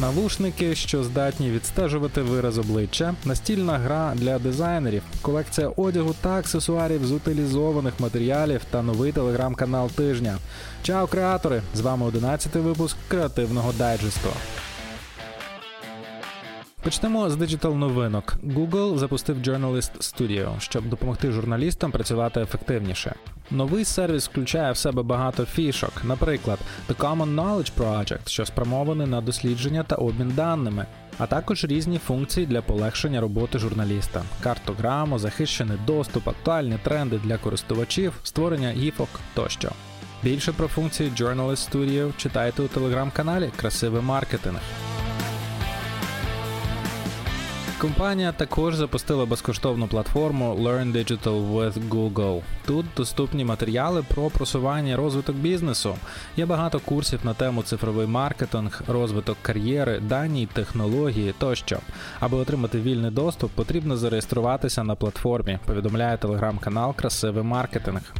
Навушники, що здатні відстежувати вираз обличчя, настільна гра для дизайнерів, колекція одягу та аксесуарів з утилізованих матеріалів та новий телеграм-канал тижня. Чао, креатори! З вами 11-й випуск креативного дайджесту. Почнемо з диджитал новинок. Google запустив Journalist Studio, щоб допомогти журналістам працювати ефективніше. Новий сервіс включає в себе багато фішок, наприклад, The Common Knowledge Project, що спрямований на дослідження та обмін даними, а також різні функції для полегшення роботи журналіста, картограму, захищений доступ, актуальні тренди для користувачів, створення гіфок тощо. Більше про функції Journalist Studio читайте у телеграм-каналі Красивий маркетинг. Компанія також запустила безкоштовну платформу Learn Digital with Google. Тут доступні матеріали про просування і розвиток бізнесу. Є багато курсів на тему цифровий маркетинг, розвиток кар'єри, дані, технології тощо. Аби отримати вільний доступ, потрібно зареєструватися на платформі. Повідомляє телеграм-канал Красивий маркетинг.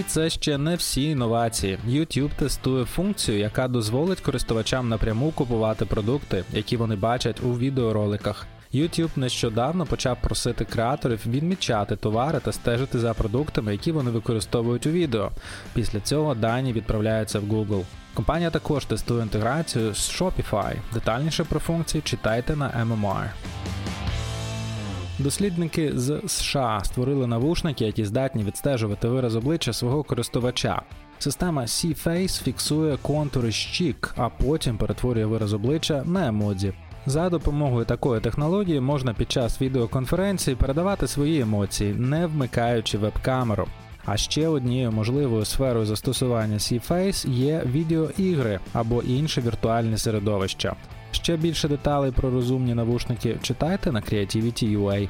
І це ще не всі інновації. YouTube тестує функцію, яка дозволить користувачам напряму купувати продукти, які вони бачать у відеороликах. YouTube нещодавно почав просити креаторів відмічати товари та стежити за продуктами, які вони використовують у відео. Після цього дані відправляються в Google. Компанія також тестує інтеграцію з Shopify. Детальніше про функції читайте на MMR. Дослідники з США створили навушники, які здатні відстежувати вираз обличчя свого користувача. Система C-Face фіксує контури щік, а потім перетворює вираз обличчя на емодзі. За допомогою такої технології можна під час відеоконференції передавати свої емоції, не вмикаючи веб-камеру. А ще однією можливою сферою застосування C-Face є відеоігри або інше віртуальне середовище. Ще більше деталей про розумні навушники читайте на Creativity.ua.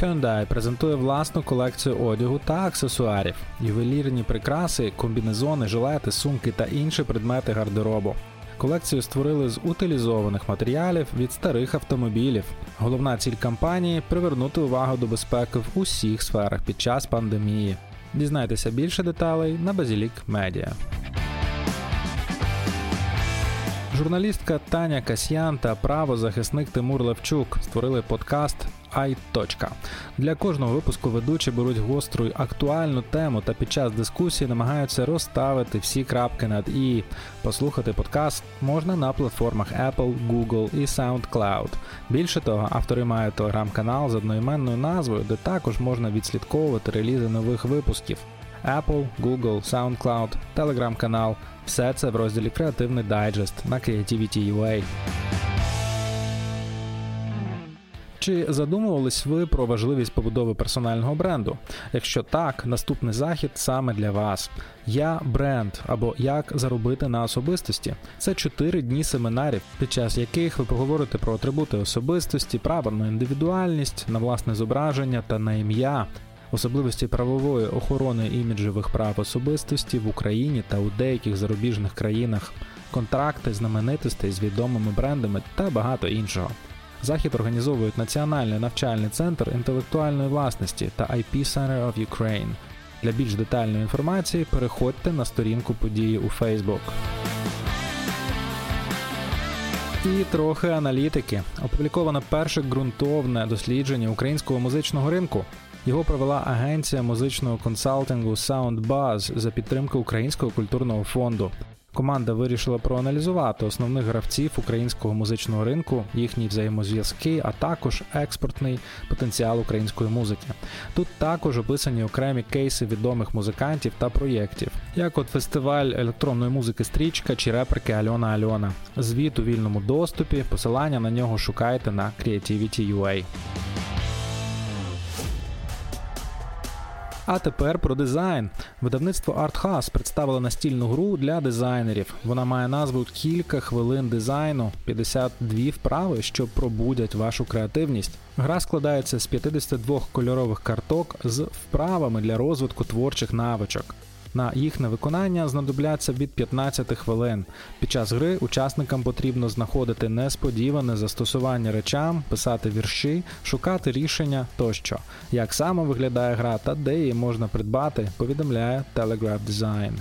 Hyundai презентує власну колекцію одягу та аксесуарів, ювелірні прикраси, комбінезони, жилети, сумки та інші предмети гардеробу. Колекцію створили з утилізованих матеріалів від старих автомобілів. Головна ціль кампанії привернути увагу до безпеки в усіх сферах під час пандемії. Дізнайтеся більше деталей на Базілік Медіа. Журналістка Таня Касьян та правозахисник Тимур Левчук створили подкаст Ай. Для кожного випуску ведучі беруть гостру й актуальну тему та під час дискусії намагаються розставити всі крапки над і. Послухати подкаст можна на платформах Apple, Google і SoundCloud. Більше того, автори мають телеграм-канал з одноіменною назвою, де також можна відслідковувати релізи нових випусків. Apple, Google, SoundCloud, телеграм-канал. Все це в розділі Креативний дайджест на Creativity.ua. Чи задумувались ви про важливість побудови персонального бренду? Якщо так, наступний захід саме для вас. Я бренд або як заробити на особистості. Це чотири дні семінарів, під час яких ви поговорите про атрибути особистості, право на індивідуальність, на власне зображення та на ім'я особливості правової охорони іміджевих прав особистості в Україні та у деяких зарубіжних країнах, контракти знаменитостей з відомими брендами та багато іншого. Захід організовують Національний навчальний центр інтелектуальної власності та IP Center of Ukraine. Для більш детальної інформації переходьте на сторінку події у Facebook. І трохи аналітики. Опубліковано перше ґрунтовне дослідження українського музичного ринку. Його провела агенція музичного консалтингу SoundBuzz за підтримки Українського культурного фонду. Команда вирішила проаналізувати основних гравців українського музичного ринку, їхні взаємозв'язки, а також експортний потенціал української музики. Тут також описані окремі кейси відомих музикантів та проєктів, як от фестиваль електронної музики Стрічка чи реперки Альона Альона. Звіт у вільному доступі, посилання на нього шукайте на Creativity.ua. А тепер про дизайн. Видавництво ArtHouse представило настільну гру для дизайнерів. Вона має назву Кілька хвилин дизайну, 52 вправи, що пробудять вашу креативність. Гра складається з 52 кольорових карток з вправами для розвитку творчих навичок. На їхнє виконання знадобляться від 15 хвилин. Під час гри учасникам потрібно знаходити несподіване застосування речам, писати вірші, шукати рішення тощо. Як саме виглядає гра та де її можна придбати, повідомляє Telegraph Design.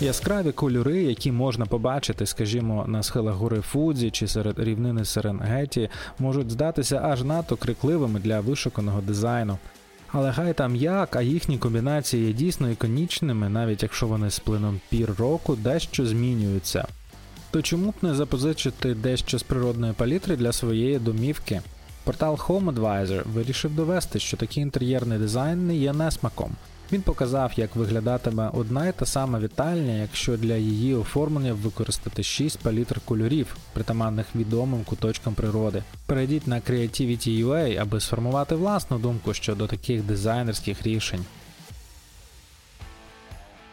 Яскраві кольори, які можна побачити, скажімо, на схилах гори Фудзі чи серед рівнини Серенгеті, можуть здатися аж надто крикливими для вишуканого дизайну. Але хай там як, а їхні комбінації є дійсно іконічними, навіть якщо вони з плином пір року дещо змінюються. То чому б не запозичити дещо з природної палітри для своєї домівки? Портал HomeAdvisor вирішив довести, що такий інтер'єрний дизайн не є несмаком. Він показав, як виглядатиме одна і та сама вітальня, якщо для її оформлення використати 6 палітр кольорів, притаманних відомим куточкам природи. Перейдіть на Creativity.ua, аби сформувати власну думку щодо таких дизайнерських рішень.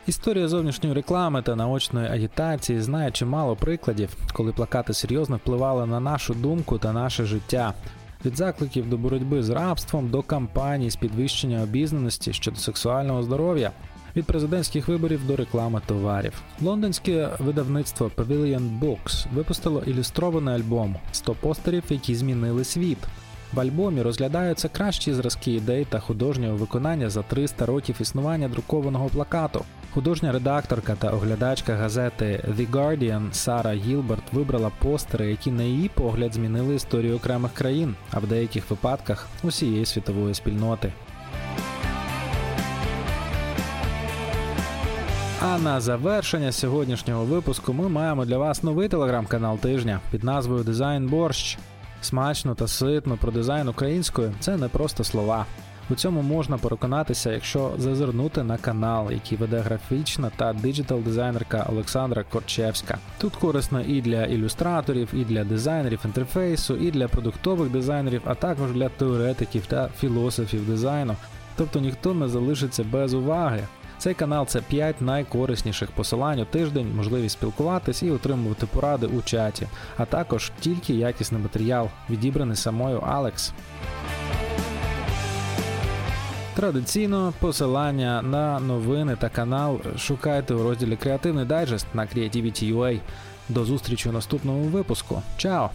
Історія зовнішньої реклами та наочної агітації знає чимало прикладів, коли плакати серйозно впливали на нашу думку та наше життя від закликів до боротьби з рабством до кампаній з підвищення обізнаності щодо сексуального здоров'я. Від президентських виборів до реклами товарів. Лондонське видавництво Pavilion Books випустило ілюстрований альбом «100 постерів, які змінили світ. В альбомі розглядаються кращі зразки ідей та художнього виконання за 300 років існування друкованого плакату. Художня редакторка та оглядачка газети The Guardian Сара Гілберт вибрала постери, які на її погляд змінили історію окремих країн, а в деяких випадках усієї світової спільноти. А на завершення сьогоднішнього випуску ми маємо для вас новий телеграм-канал тижня під назвою Дизайн Борщ. Смачно та ситно про дизайн українською це не просто слова. У цьому можна переконатися, якщо зазирнути на канал, який веде графічна та диджитал дизайнерка Олександра Корчевська. Тут корисно і для ілюстраторів, і для дизайнерів інтерфейсу, і для продуктових дизайнерів, а також для теоретиків та філософів дизайну. Тобто ніхто не залишиться без уваги. Цей канал це 5 найкорисніших посилань у тиждень, можливість спілкуватись і отримувати поради у чаті, а також тільки якісний матеріал, відібраний самою Алекс. Традиційно посилання на новини та канал шукайте у розділі Креативний дайджест на Creativity.ua. До зустрічі у наступному випуску. Чао!